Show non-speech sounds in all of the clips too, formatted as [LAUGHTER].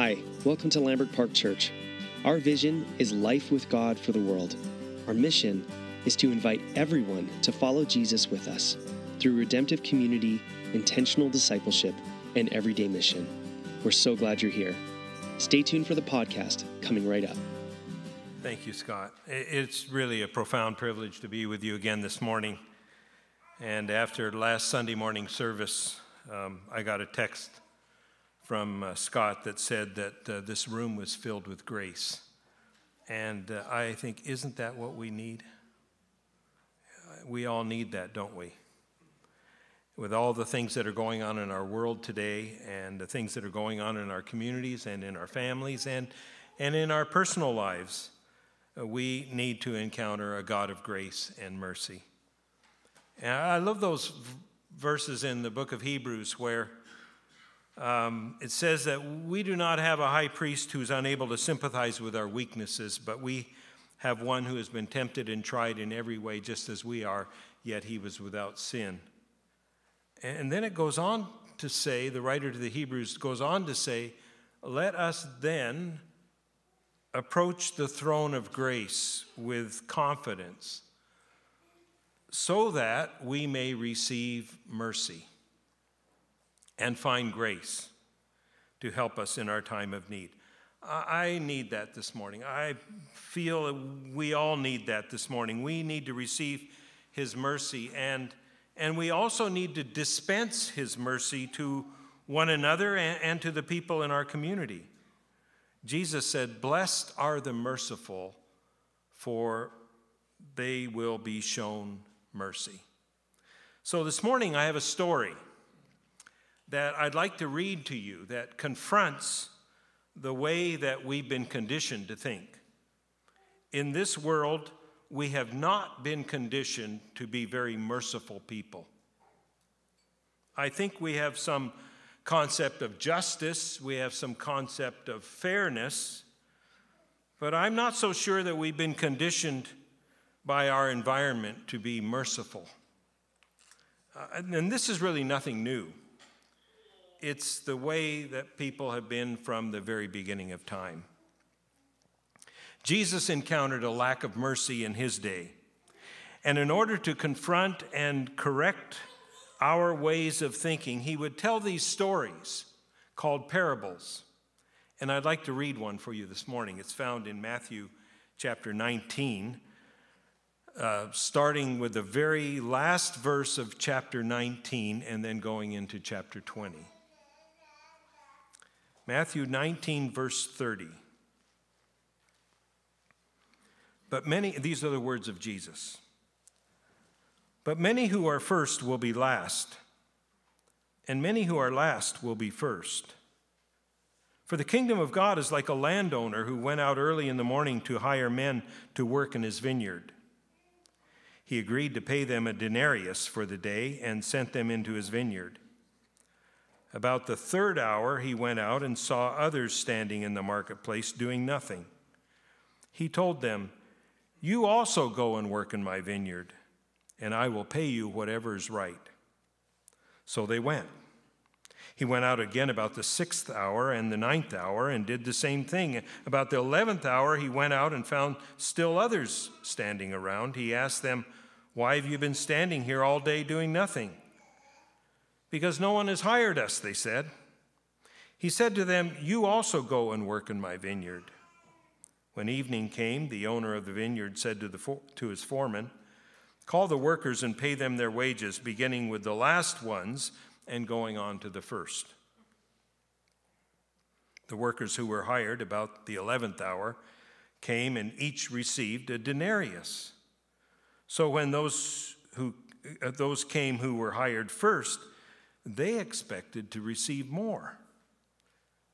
Hi, welcome to Lambert Park Church. Our vision is life with God for the world. Our mission is to invite everyone to follow Jesus with us through redemptive community, intentional discipleship, and everyday mission. We're so glad you're here. Stay tuned for the podcast coming right up. Thank you, Scott. It's really a profound privilege to be with you again this morning. And after last Sunday morning service, um, I got a text from uh, Scott that said that uh, this room was filled with grace. And uh, I think, isn't that what we need? We all need that, don't we? With all the things that are going on in our world today and the things that are going on in our communities and in our families and, and in our personal lives, uh, we need to encounter a God of grace and mercy. And I love those verses in the book of Hebrews where um, it says that we do not have a high priest who's unable to sympathize with our weaknesses, but we have one who has been tempted and tried in every way, just as we are, yet he was without sin. And then it goes on to say, the writer to the Hebrews goes on to say, let us then approach the throne of grace with confidence so that we may receive mercy and find grace to help us in our time of need. I need that this morning. I feel we all need that this morning. We need to receive His mercy, and, and we also need to dispense His mercy to one another and, and to the people in our community. Jesus said, Blessed are the merciful, for they will be shown mercy. So this morning I have a story that I'd like to read to you that confronts the way that we've been conditioned to think. In this world, we have not been conditioned to be very merciful people. I think we have some concept of justice, we have some concept of fairness, but I'm not so sure that we've been conditioned by our environment to be merciful. Uh, and this is really nothing new it's the way that people have been from the very beginning of time. Jesus encountered a lack of mercy in his day. And in order to confront and correct our ways of thinking, he would tell these stories called parables. And I'd like to read one for you this morning. It's found in Matthew chapter 19, uh, starting with the very last verse of chapter 19 and then going into chapter 20. Matthew 19, verse 30. But many, these are the words of Jesus. But many who are first will be last, and many who are last will be first. For the kingdom of God is like a landowner who went out early in the morning to hire men to work in his vineyard. He agreed to pay them a denarius for the day and sent them into his vineyard. About the third hour, he went out and saw others standing in the marketplace doing nothing. He told them, You also go and work in my vineyard, and I will pay you whatever is right. So they went. He went out again about the sixth hour and the ninth hour and did the same thing. About the eleventh hour, he went out and found still others standing around. He asked them, Why have you been standing here all day doing nothing? Because no one has hired us, they said. He said to them, You also go and work in my vineyard. When evening came, the owner of the vineyard said to, the, to his foreman, Call the workers and pay them their wages, beginning with the last ones and going on to the first. The workers who were hired about the eleventh hour came and each received a denarius. So when those who uh, those came who were hired first, they expected to receive more.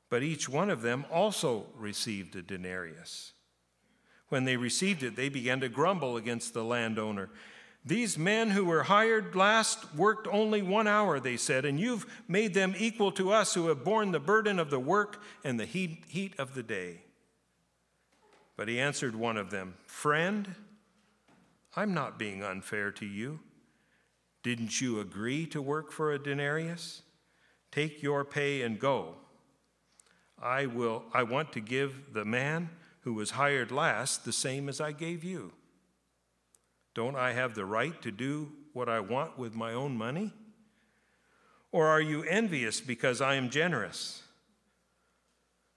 But each one of them also received a denarius. When they received it, they began to grumble against the landowner. These men who were hired last worked only one hour, they said, and you've made them equal to us who have borne the burden of the work and the heat of the day. But he answered one of them, Friend, I'm not being unfair to you. Didn't you agree to work for a denarius? Take your pay and go. I will I want to give the man who was hired last the same as I gave you. Don't I have the right to do what I want with my own money? Or are you envious because I am generous?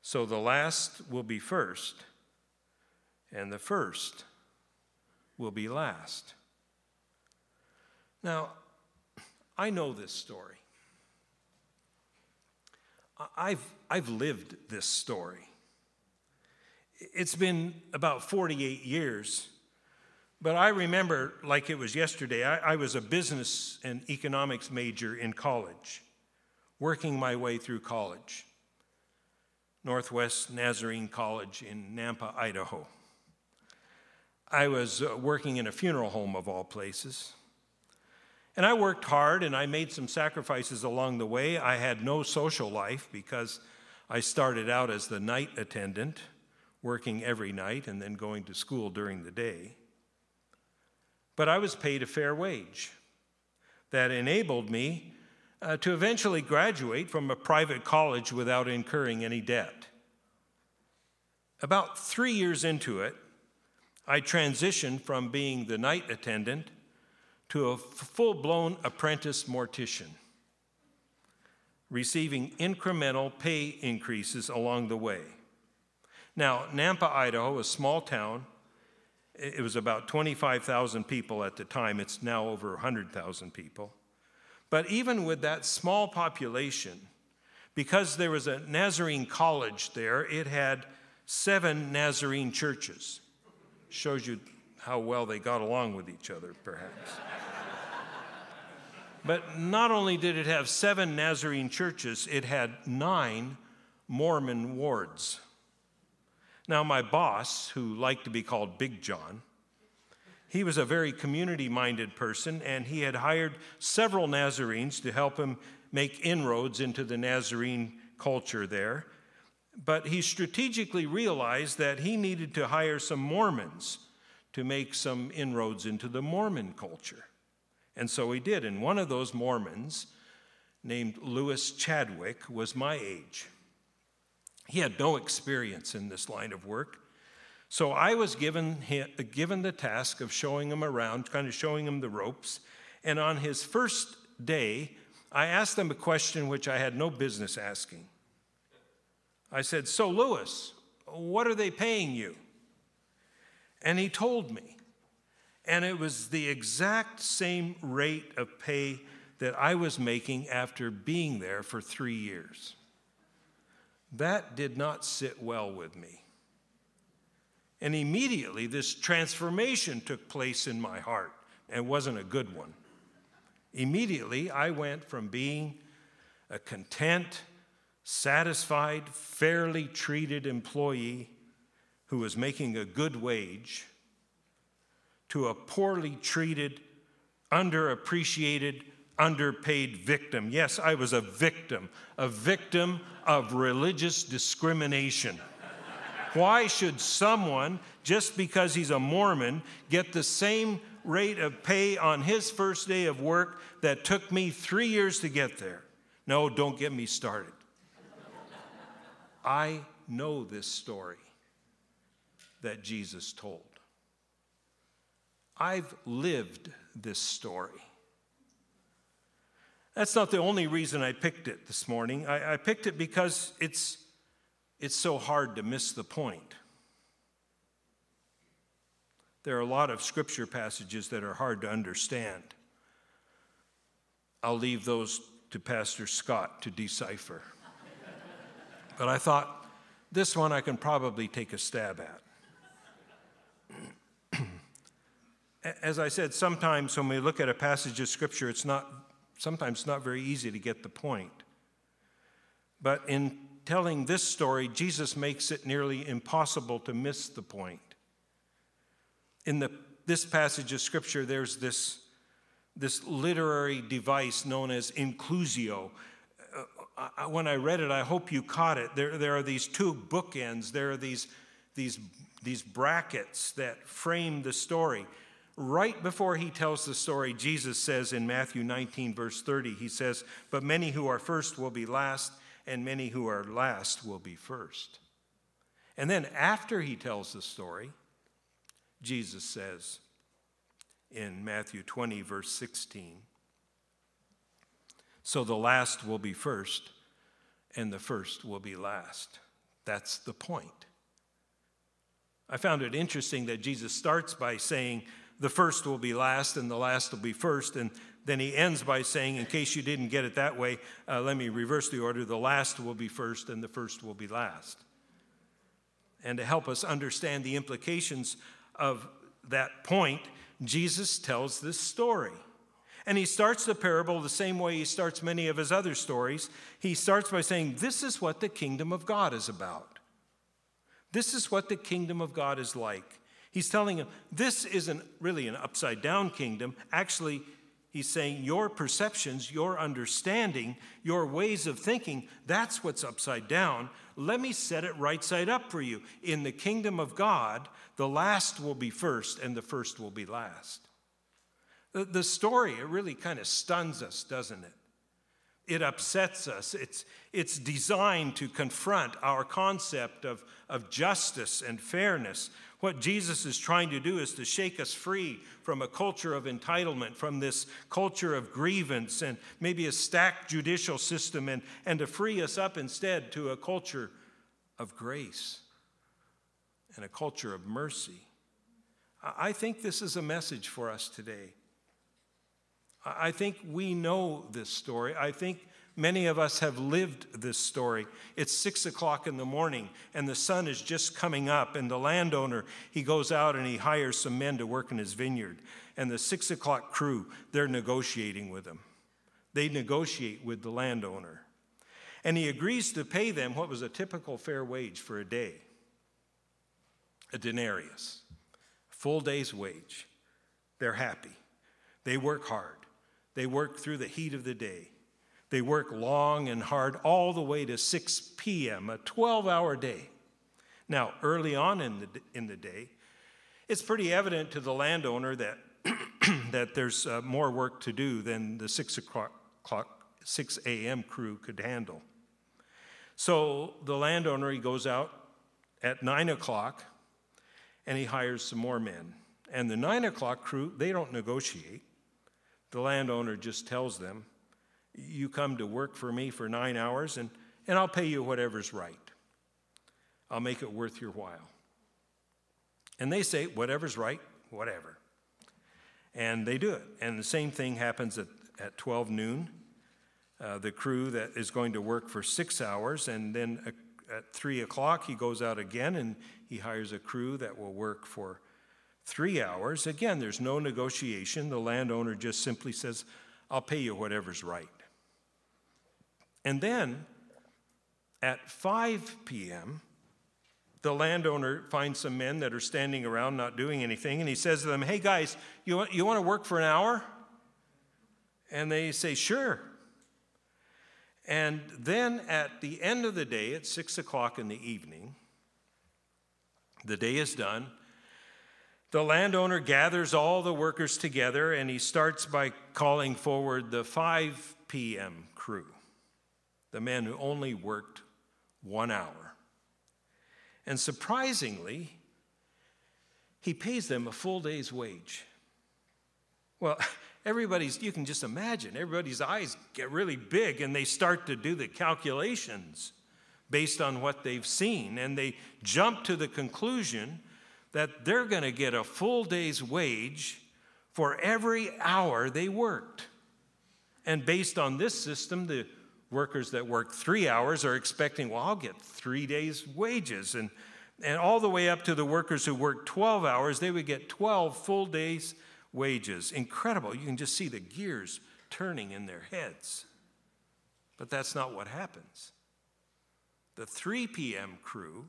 So the last will be first, and the first will be last. Now, I know this story. I've, I've lived this story. It's been about 48 years, but I remember like it was yesterday. I, I was a business and economics major in college, working my way through college. Northwest Nazarene College in Nampa, Idaho. I was uh, working in a funeral home of all places. And I worked hard and I made some sacrifices along the way. I had no social life because I started out as the night attendant, working every night and then going to school during the day. But I was paid a fair wage that enabled me uh, to eventually graduate from a private college without incurring any debt. About three years into it, I transitioned from being the night attendant to a full blown apprentice mortician, receiving incremental pay increases along the way. Now, Nampa, Idaho, a small town, it was about 25,000 people at the time. It's now over 100,000 people. But even with that small population, because there was a Nazarene college there, it had seven Nazarene churches. Shows you how well they got along with each other, perhaps. [LAUGHS] but not only did it have seven Nazarene churches, it had nine Mormon wards. Now, my boss, who liked to be called Big John, he was a very community minded person, and he had hired several Nazarenes to help him make inroads into the Nazarene culture there but he strategically realized that he needed to hire some Mormons to make some inroads into the Mormon culture. And so he did. And one of those Mormons, named Lewis Chadwick, was my age. He had no experience in this line of work. So I was given, given the task of showing him around, kind of showing him the ropes. And on his first day, I asked him a question which I had no business asking. I said, So, Lewis, what are they paying you? And he told me. And it was the exact same rate of pay that I was making after being there for three years. That did not sit well with me. And immediately, this transformation took place in my heart, and wasn't a good one. Immediately, I went from being a content, satisfied, fairly treated employee who was making a good wage to a poorly treated, underappreciated, underpaid victim. Yes, I was a victim, a victim of religious discrimination. Why should someone, just because he's a Mormon, get the same rate of pay on his first day of work that took me three years to get there? No, don't get me started. I know this story that Jesus told. I've lived this story. That's not the only reason I picked it this morning. I, I, picked it because it's, it's so hard to miss the point. There are a lot of scripture passages that are hard to understand. I'll leave those to Pastor Scott to decipher. [LAUGHS] But I thought, this one I can probably take a stab at. As I said, sometimes when we look at a passage of Scripture, it's not, sometimes not very easy to get the point. But in telling this story, Jesus makes it nearly impossible to miss the point. In the, this passage of Scripture, there's this, this literary device known as inclusio, uh, I, when I read it, I hope you caught it. There, there are these two bookends, there are these, these, these brackets that frame the story. Right before he tells the story, Jesus says in Matthew 19, verse 30, he says, But many who are first will be last, and many who are last will be first. And then after he tells the story, Jesus says in Matthew 20, verse 16, So the last will be first, and the first will be last. That's the point. I found it interesting that Jesus starts by saying, the first will be last and the last will be first. And then he ends by saying, in case you didn't get it that way, uh, let me reverse the order the last will be first and the first will be last. And to help us understand the implications of that point, Jesus tells this story. And he starts the parable the same way he starts many of his other stories. He starts by saying, This is what the kingdom of God is about. This is what the kingdom of God is like. He's telling him, This isn't really an upside down kingdom. Actually, he's saying, Your perceptions, your understanding, your ways of thinking, that's what's upside down. Let me set it right side up for you. In the kingdom of God, the last will be first and the first will be last. The, story, it really kind of stuns us, doesn't it? It upsets us. It's, it's designed to confront our concept of, of justice and fairness. What Jesus is trying to do is to shake us free from a culture of entitlement, from this culture of grievance and maybe a stacked judicial system, and, and to free us up instead to a culture of grace and a culture of mercy. I think this is a message for us today. I think we know this story. I think many of us have lived this story. It's six o'clock in the morning, and the sun is just coming up, and the landowner, he goes out and he hires some men to work in his vineyard. And the six o'clock crew, they're negotiating with him. They negotiate with the landowner. And he agrees to pay them what was a typical fair wage for a day a denarius, full day's wage. They're happy. They work hard. They work through the heat of the day. They work long and hard all the way to 6 p.m., a 12 hour day. Now, early on in the, in the day, it's pretty evident to the landowner that, [CLEARS THROAT] that there's uh, more work to do than the 6 o'clock, 6 a.m. crew could handle. So the landowner, he goes out at 9 o'clock and he hires some more men. And the 9 o'clock crew, they don't negotiate. The landowner just tells them, You come to work for me for nine hours, and, and I'll pay you whatever's right. I'll make it worth your while. And they say, Whatever's right, whatever. And they do it. And the same thing happens at, at 12 noon. Uh, the crew that is going to work for six hours, and then at 3 o'clock, he goes out again and he hires a crew that will work for three hours. Again, there's no negotiation. The landowner just simply says, I'll pay you whatever's right. And then at 5 p.m., the landowner finds some men that are standing around not doing anything, and he says to them, Hey guys, you want, you want to work for an hour? And they say, Sure. And then at the end of the day, at six o'clock in the evening, the day is done. The landowner gathers all the workers together and he starts by calling forward the 5 p.m. crew, the man who only worked one hour. And surprisingly, he pays them a full day's wage. Well, [LAUGHS] everybody's, you can just imagine, everybody's eyes get really big and they start to do the calculations based on what they've seen. And they jump to the conclusion that they're going to get a full day's wage for every hour they worked. And based on this system, the workers that work three hours are expecting, well, I'll get three days' wages. And, and all the way up to the workers who work 12 hours, they would get 12 full days' wages. Incredible. You can just see the gears turning in their heads. But that's not what happens. The 3 p.m. crew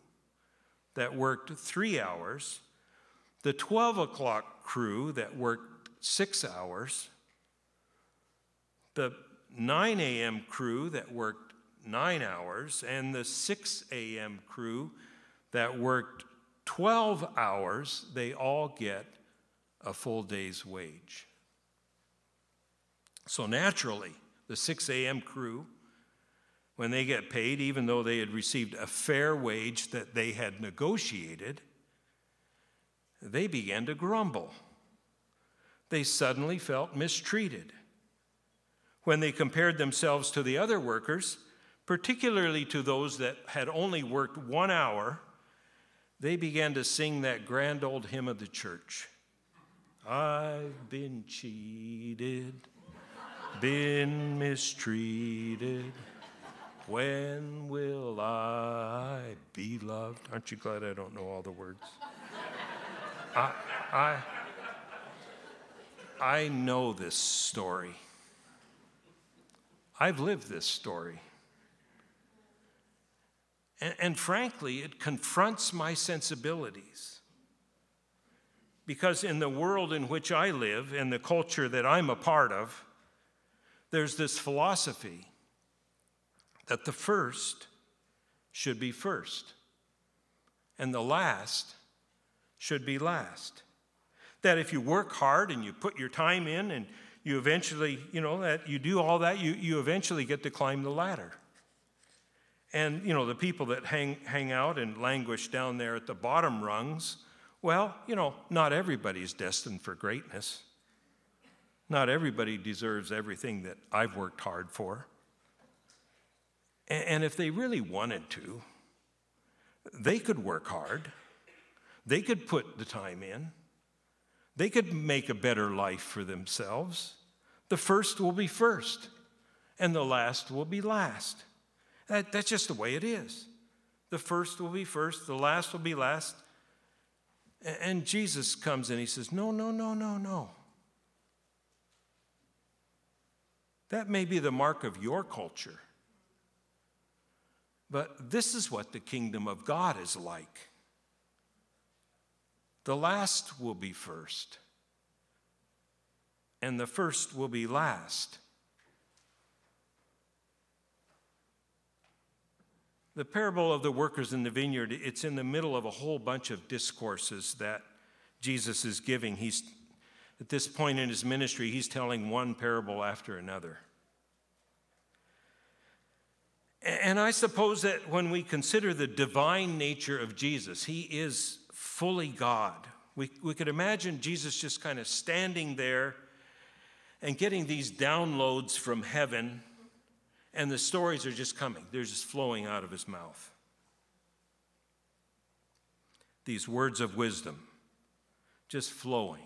that worked three hours, the 12 o'clock crew that worked six hours, the 9 a.m. crew that worked nine hours, and the 6 a.m. crew that worked 12 hours, they all get a full day's wage. So naturally, the 6 a.m. crew when they get paid, even though they had received a fair wage that they had negotiated, they began to grumble. They suddenly felt mistreated. When they compared themselves to the other workers, particularly to those that had only worked one hour, they began to sing that grand old hymn of the church I've been cheated, been mistreated. When will I be loved? Aren't you glad I don't know all the words? I, I, I know this story. I've lived this story. And, and, frankly, it confronts my sensibilities. Because in the world in which I live, in the culture that I'm a part of, there's this philosophy that the first should be first, and the last should be last. That if you work hard and you put your time in and you eventually, you know, that you do all that, you, you eventually get to climb the ladder. And, you know, the people that hang, hang out and languish down there at the bottom rungs, well, you know, not everybody's destined for greatness. Not everybody deserves everything that I've worked hard for. And, and if they really wanted to, they could work hard, they could put the time in, they could make a better life for themselves. The first will be first, and the last will be last. That, that's just the way it is. The first will be first, the last will be last. And Jesus comes and he says, No, no, no, no, no. That may be the mark of your culture. But this is what the kingdom of God is like. The last will be first, and the first will be last. The parable of the workers in the vineyard, it's in the middle of a whole bunch of discourses that Jesus is giving. He's at this point in his ministry, he's telling one parable after another. And I suppose that when we consider the divine nature of Jesus, he is fully God. We, we could imagine Jesus just kind of standing there and getting these downloads from heaven and the stories are just coming, they're just flowing out of his mouth. These words of wisdom just flowing.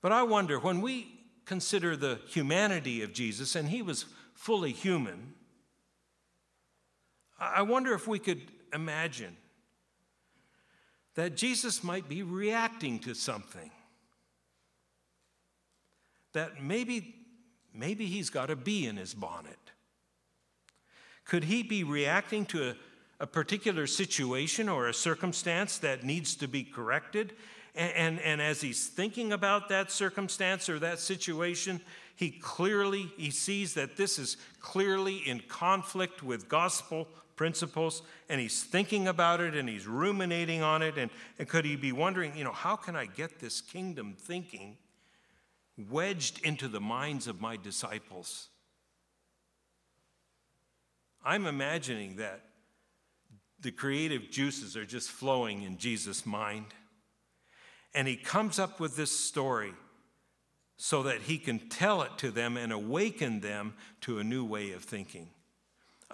But I wonder when we consider the humanity of Jesus, and he was fully human, I wonder if we could imagine that Jesus might be reacting to something. That maybe Maybe he's got a bee in his bonnet. Could he be reacting to a, a particular situation or a circumstance that needs to be corrected? And, and, and, as he's thinking about that circumstance or that situation, he clearly he sees that this is clearly in conflict with gospel principles and he's thinking about it and he's ruminating on it and, and could he be wondering you know how can i get this kingdom thinking wedged into the minds of my disciples. I'm imagining that the creative juices are just flowing in Jesus' mind. And he comes up with this story so that he can tell it to them and awaken them to a new way of thinking.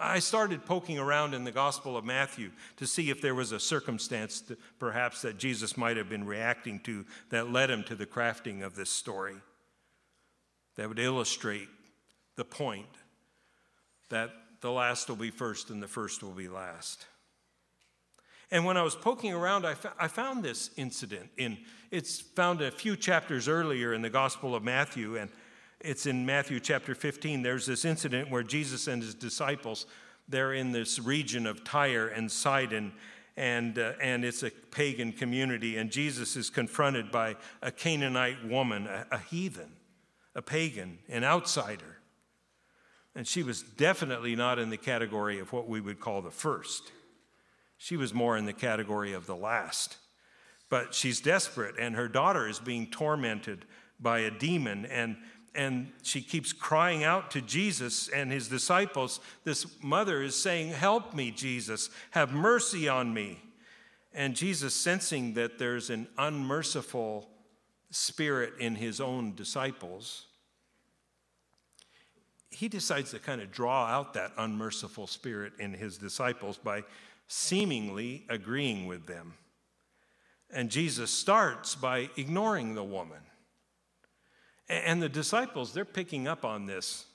I started poking around in the Gospel of Matthew to see if there was a circumstance perhaps that Jesus might have been reacting to that led him to the crafting of this story that would illustrate the point that the last will be first and the first will be last. And when I was poking around, I, I found this incident in it's found a few chapters earlier in the Gospel of Matthew, and it's in Matthew chapter 15. There's this incident where Jesus and his disciples they're in this region of Tyre and Sidon, and, uh, and it's a pagan community, and Jesus is confronted by a Canaanite woman, a, a heathen a pagan, an outsider. And she was definitely not in the category of what we would call the first. She was more in the category of the last. But she's desperate, and her daughter is being tormented by a demon. And, and she keeps crying out to Jesus and his disciples. This mother is saying, Help me, Jesus, have mercy on me. And Jesus, sensing that there's an unmerciful spirit in his own disciples, he decides to kind of draw out that unmerciful spirit in his disciples by seemingly agreeing with them. And Jesus starts by ignoring the woman. And the disciples, they're picking up on this.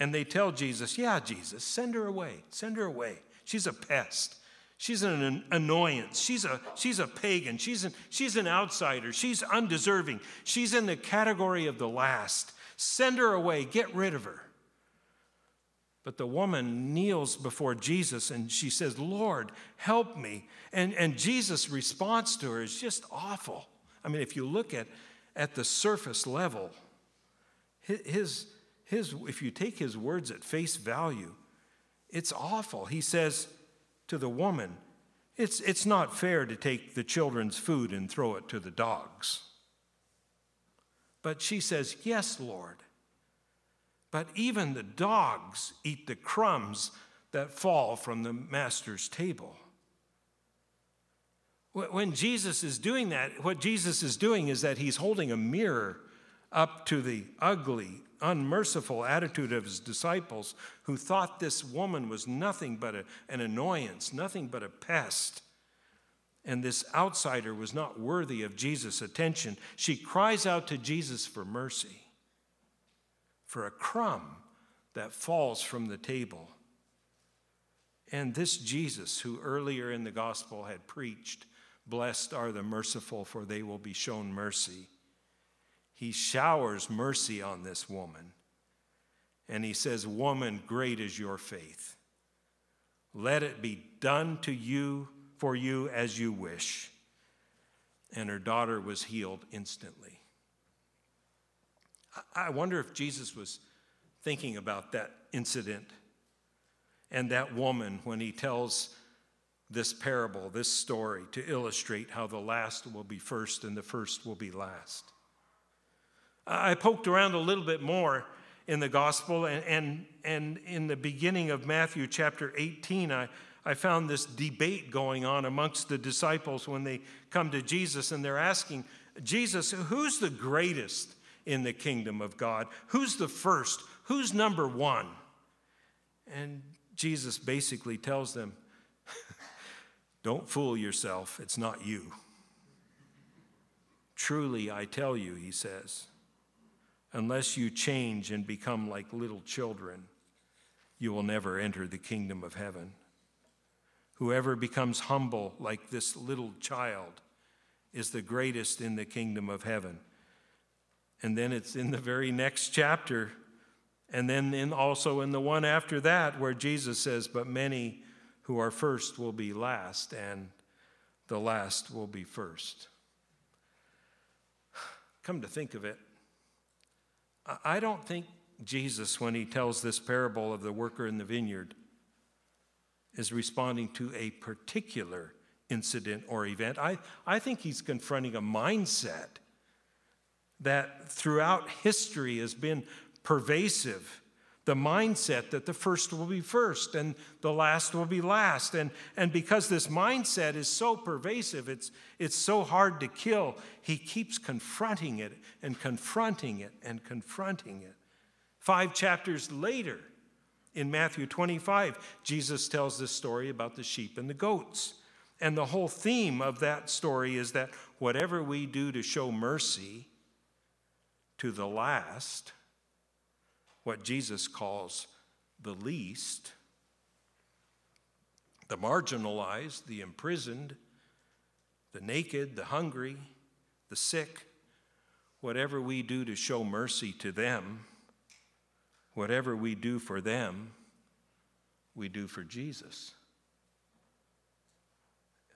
And they tell Jesus, Yeah, Jesus, send her away. Send her away. She's a pest. She's an annoyance. She's a, she's a pagan. She's an, she's an outsider. She's undeserving. She's in the category of the last. Send her away. Get rid of her. But the woman kneels before Jesus and she says, Lord, help me. And, and Jesus' response to her is just awful. I mean, if you look at at the surface level. His, his, if you take his words at face value, it's awful. He says to the woman, it's, it's not fair to take the children's food and throw it to the dogs. But she says, Yes, Lord. But even the dogs eat the crumbs that fall from the master's table. When Jesus is doing that, what Jesus is doing is that he's holding a mirror up to the ugly, unmerciful attitude of his disciples who thought this woman was nothing but a, an annoyance, nothing but a pest. And this outsider was not worthy of Jesus' attention. She cries out to Jesus for mercy, for a crumb that falls from the table. And this Jesus, who earlier in the gospel had preached, Blessed are the merciful, for they will be shown mercy. He showers mercy on this woman. And he says, Woman, great is your faith. Let it be done to you for you as you wish. And her daughter was healed instantly. I wonder if Jesus was thinking about that incident and that woman when he tells this parable, this story, to illustrate how the last will be first and the first will be last. I poked around a little bit more in the gospel, and, and, and in the beginning of Matthew chapter 18, I, I found this debate going on amongst the disciples when they come to Jesus and they're asking, Jesus, who's the greatest in the kingdom of God? Who's the first? Who's number one? And Jesus basically tells them, don't fool yourself, it's not you. Truly, I tell you, he says, unless you change and become like little children, you will never enter the kingdom of heaven. Whoever becomes humble like this little child is the greatest in the kingdom of heaven. And then it's in the very next chapter, and then in also in the one after that, where Jesus says, But many who are first will be last, and the last will be first. Come to think of it, I don't think Jesus, when he tells this parable of the worker in the vineyard, is responding to a particular incident or event. I, I think he's confronting a mindset that throughout history has been pervasive the mindset that the first will be first and the last will be last. And, and because this mindset is so pervasive, it's, it's so hard to kill, he keeps confronting it and confronting it and confronting it. Five chapters later, in Matthew 25, Jesus tells this story about the sheep and the goats. And the whole theme of that story is that whatever we do to show mercy to the last, what Jesus calls the least, the marginalized, the imprisoned, the naked, the hungry, the sick, whatever we do to show mercy to them, whatever we do for them, we do for Jesus.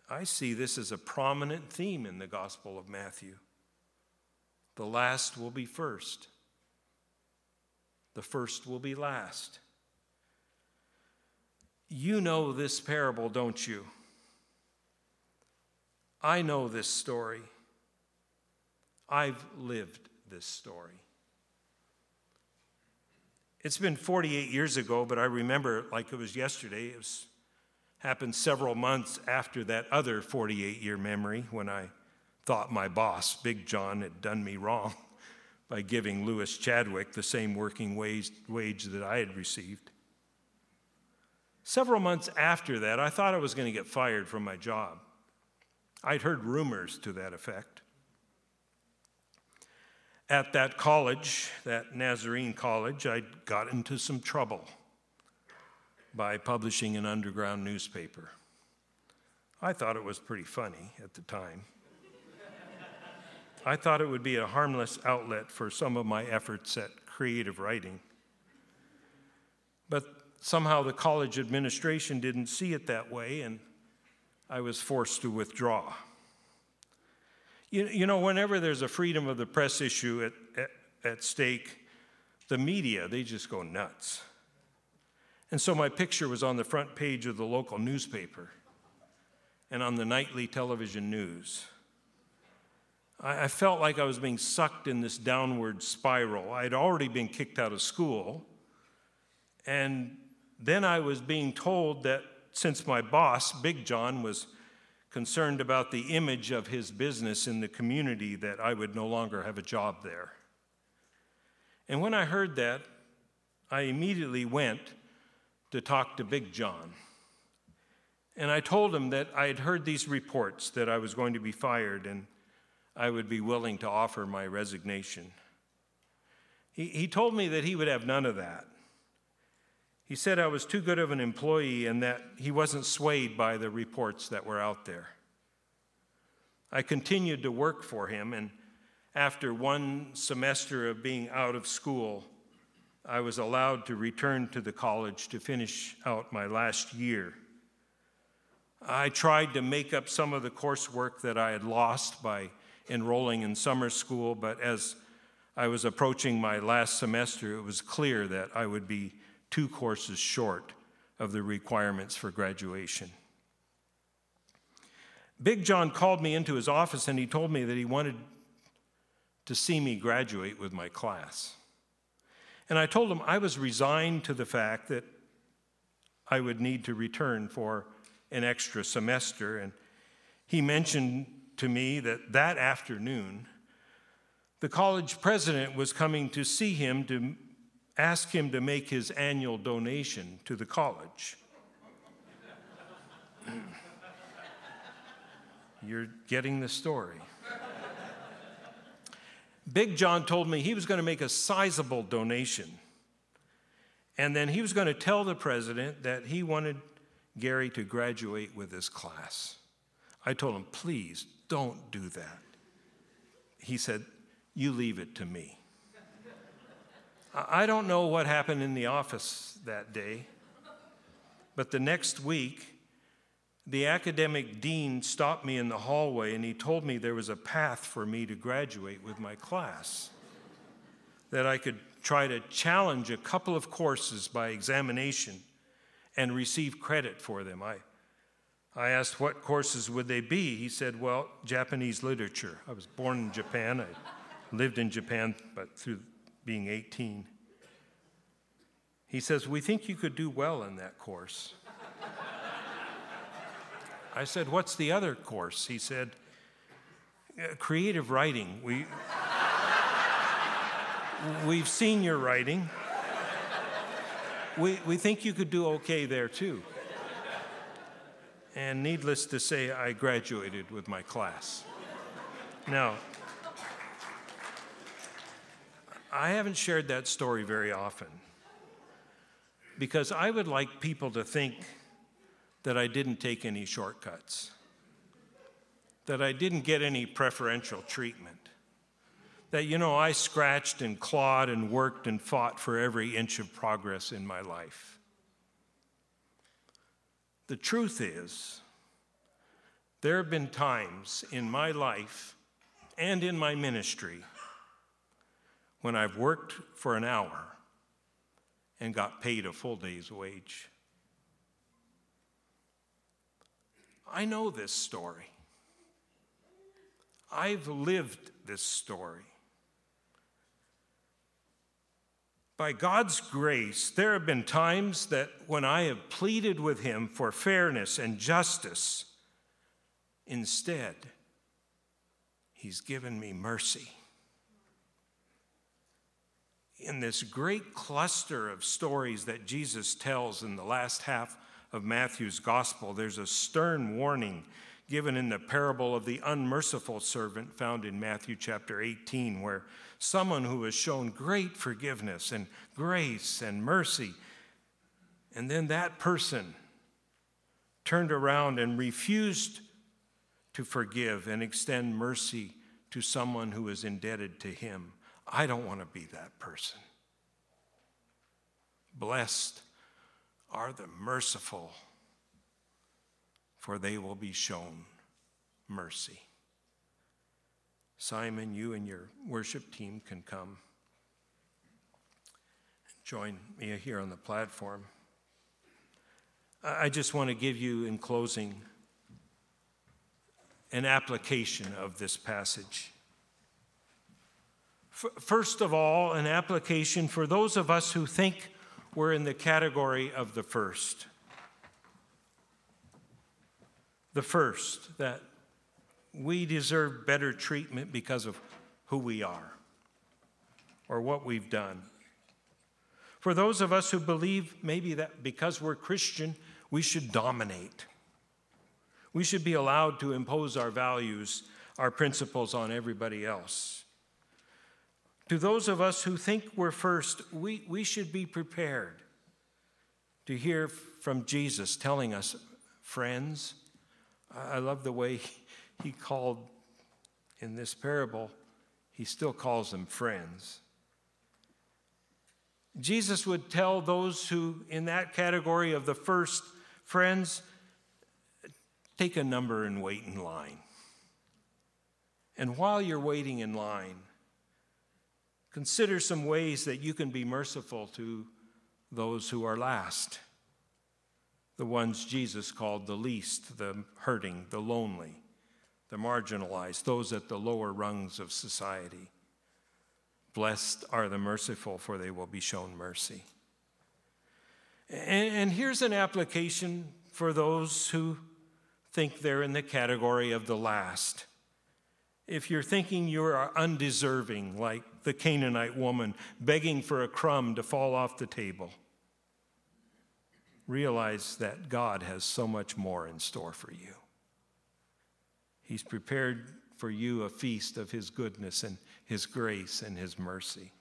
I see this as a prominent theme in the Gospel of Matthew. The last will be first the first will be last. You know this parable, don't you? I know this story. I've lived this story. It's been 48 years ago, but I remember like it was yesterday. It was, happened several months after that other 48 year memory when I thought my boss, Big John, had done me wrong [LAUGHS] by giving Lewis Chadwick the same working wage, wage that I had received. Several months after that, I thought I was going to get fired from my job. I'd heard rumors to that effect. At that college, that Nazarene college, I'd got into some trouble by publishing an underground newspaper. I thought it was pretty funny at the time. I thought it would be a harmless outlet for some of my efforts at creative writing. But somehow the college administration didn't see it that way, and I was forced to withdraw. You, you know, whenever there's a freedom of the press issue at, at, at stake, the media, they just go nuts. And so my picture was on the front page of the local newspaper and on the nightly television news. I, felt like I was being sucked in this downward spiral. I had already been kicked out of school, and then I was being told that since my boss, Big John, was concerned about the image of his business in the community, that I would no longer have a job there. And when I heard that, I immediately went to talk to Big John. And I told him that I had heard these reports that I was going to be fired and I would be willing to offer my resignation. He, he told me that he would have none of that. He said I was too good of an employee and that he wasn't swayed by the reports that were out there. I continued to work for him, and after one semester of being out of school, I was allowed to return to the college to finish out my last year. I tried to make up some of the coursework that I had lost by enrolling in summer school, but as I was approaching my last semester, it was clear that I would be two courses short of the requirements for graduation. Big John called me into his office and he told me that he wanted to see me graduate with my class. And I told him I was resigned to the fact that I would need to return for an extra semester. And he mentioned to me that that afternoon, the college president was coming to see him to ask him to make his annual donation to the college. [CLEARS THROAT] You're getting the story. Big John told me he was going to make a sizable donation. And then he was going to tell the president that he wanted Gary to graduate with his class. I told him, please don't do that. He said, You leave it to me. I don't know what happened in the office that day, but the next week, the academic dean stopped me in the hallway and he told me there was a path for me to graduate with my class. That I could try to challenge a couple of courses by examination and receive credit for them. I, I asked what courses would they be. He said, Well, Japanese literature. I was born in Japan. I lived in Japan, but through being 18. He says, We think you could do well in that course. I said, What's the other course? He said, uh, Creative writing. We, we've seen your writing. We, we think you could do okay there too. And needless to say, I graduated with my class. Now, I haven't shared that story very often because I would like people to think that I didn't take any shortcuts, that I didn't get any preferential treatment, that, you know, I scratched and clawed and worked and fought for every inch of progress in my life. The truth is, there have been times in my life and in my ministry when I've worked for an hour and got paid a full day's wage. I know this story. I've lived this story. By God's grace, there have been times that when I have pleaded with Him for fairness and justice, instead, He's given me mercy. In this great cluster of stories that Jesus tells in the last half of Matthew's gospel, there's a stern warning given in the parable of the unmerciful servant found in Matthew chapter 18, where someone who has shown great forgiveness and grace and mercy, and then that person turned around and refused to forgive and extend mercy to someone who is indebted to him. I don't want to be that person. Blessed are the merciful for they will be shown mercy. Simon, you and your worship team can come and join me here on the platform. I just want to give you, in closing, an application of this passage. First of all, an application for those of us who think we're in the category of the first. The first, that we deserve better treatment because of who we are or what we've done. For those of us who believe maybe that because we're Christian, we should dominate. We should be allowed to impose our values, our principles on everybody else. To those of us who think we're first, we, we should be prepared to hear from Jesus telling us, friends, I love the way he called in this parable, he still calls them friends. Jesus would tell those who, in that category of the first friends, take a number and wait in line. And while you're waiting in line, consider some ways that you can be merciful to those who are last the ones Jesus called the least, the hurting, the lonely, the marginalized, those at the lower rungs of society. Blessed are the merciful, for they will be shown mercy. And, and, here's an application for those who think they're in the category of the last. If you're thinking you are undeserving, like the Canaanite woman begging for a crumb to fall off the table, realize that God has so much more in store for you. He's prepared for you a feast of His goodness and His grace and His mercy.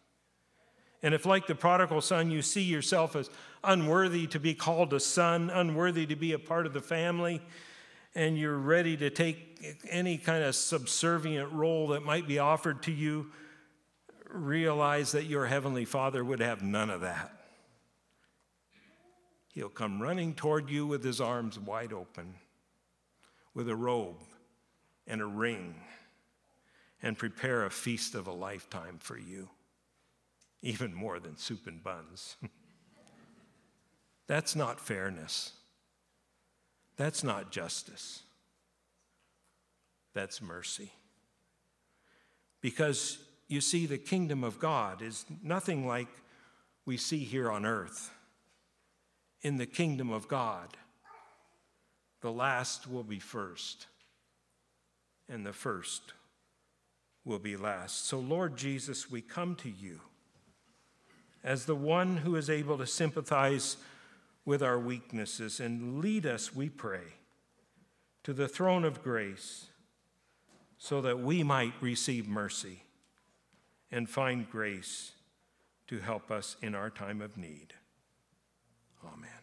And if, like the prodigal son, you see yourself as unworthy to be called a son, unworthy to be a part of the family, and you're ready to take any kind of subservient role that might be offered to you, realize that your heavenly Father would have none of that. He'll come running toward you with his arms wide open, with a robe and a ring, and prepare a feast of a lifetime for you, even more than soup and buns. [LAUGHS] That's not fairness. That's not justice. That's mercy. Because you see, the kingdom of God is nothing like we see here on earth in the kingdom of God, the last will be first, and the first will be last. So, Lord Jesus, we come to you as the one who is able to sympathize with our weaknesses and lead us, we pray, to the throne of grace so that we might receive mercy and find grace to help us in our time of need. Oh, Amen.